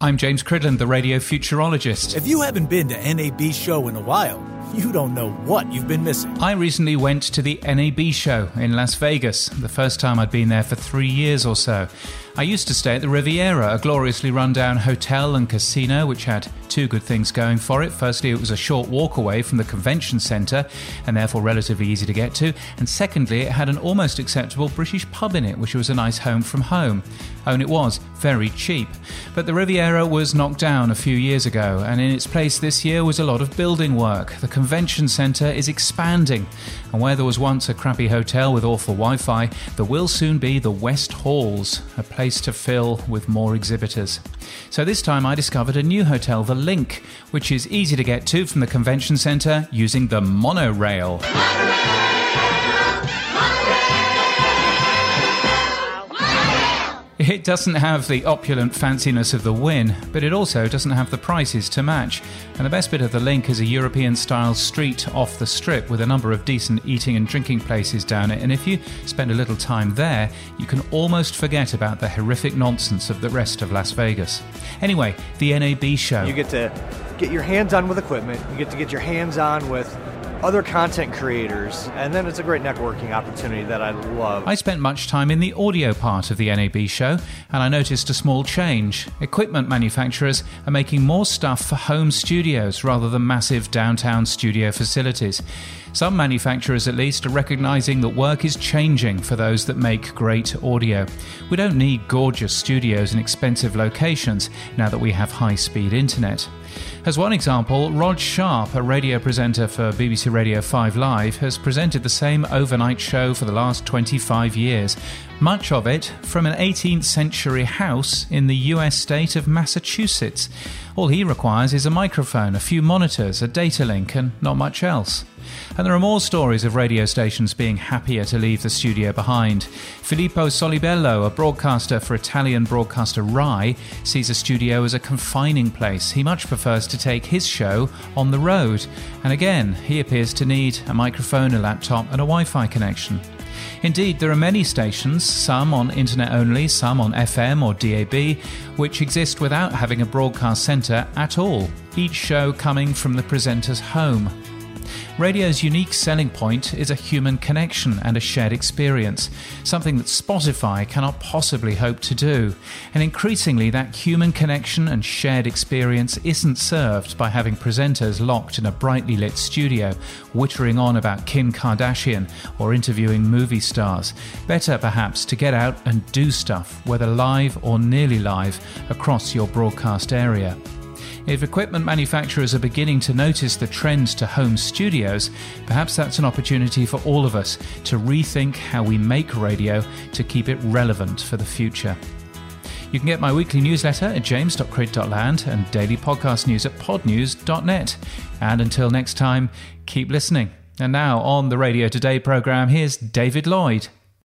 I'm James Cridland, the radio futurologist. If you haven't been to NAB show in a while, you don't know what you've been missing. I recently went to the NAB show in Las Vegas, the first time I'd been there for three years or so. I used to stay at the Riviera, a gloriously run-down hotel and casino which had two good things going for it. Firstly, it was a short walk away from the convention centre and therefore relatively easy to get to. And secondly, it had an almost acceptable British pub in it, which was a nice home from home. Oh, and it was very cheap. But the Riviera was knocked down a few years ago, and in its place this year was a lot of building work. The convention centre is expanding, and where there was once a crappy hotel with awful Wi Fi, there will soon be the West Halls, a place to fill with more exhibitors. So this time I discovered a new hotel, The LINQ, which is easy to get to from the convention centre using the monorail. It doesn't have the opulent fanciness of the Wynn, but it also doesn't have the prices to match. And the best bit of the LINQ is a European style street off the strip with a number of decent eating and drinking places down it. And if you spend a little time there, you can almost forget about the horrific nonsense of the rest of Las Vegas. Anyway, the NAB show. You get to get your hands on with equipment, you get to get your hands on with other content creators, and then it's a great networking opportunity that I love. I spent much time in the audio part of the NAB show, and I noticed a small change. Equipment manufacturers are making more stuff for home studios rather than massive downtown studio facilities. Some manufacturers, at least, are recognizing that work is changing for those that make great audio. We don't need gorgeous studios in expensive locations now that we have high speed internet. As one example, Rhod Sharp, a radio presenter for BBC Radio 5 Live, has presented the same overnight show for the last 25 years, much of it from an 18th century house in the US state of Massachusetts. All he requires is a microphone, a few monitors, a data link, and not much else. And there are more stories of radio stations being happier to leave the studio behind. Filippo Solibello, a broadcaster for Italian broadcaster Rai, sees a studio as a confining place. He much prefers to take his show on the road. And again, he appears to need a microphone, a laptop, and a Wi Fi connection. Indeed, there are many stations, some on internet only, some on FM or DAB, which exist without having a broadcast centre at all, each show coming from the presenter's home. Radio's unique selling point is a human connection and a shared experience, something that Spotify cannot possibly hope to do. And increasingly, that human connection and shared experience isn't served by having presenters locked in a brightly lit studio, wittering on about Kim Kardashian or interviewing movie stars. Better, perhaps, to get out and do stuff, whether live or nearly live, across your broadcast area. If equipment manufacturers are beginning to notice the trend to home studios, perhaps that's an opportunity for all of us to rethink how we make radio to keep it relevant for the future. You can get my weekly newsletter at james.crid.land and daily podcast news at podnews.net. And until next time, keep listening. And now on the Radio Today programme, here's David Lloyd.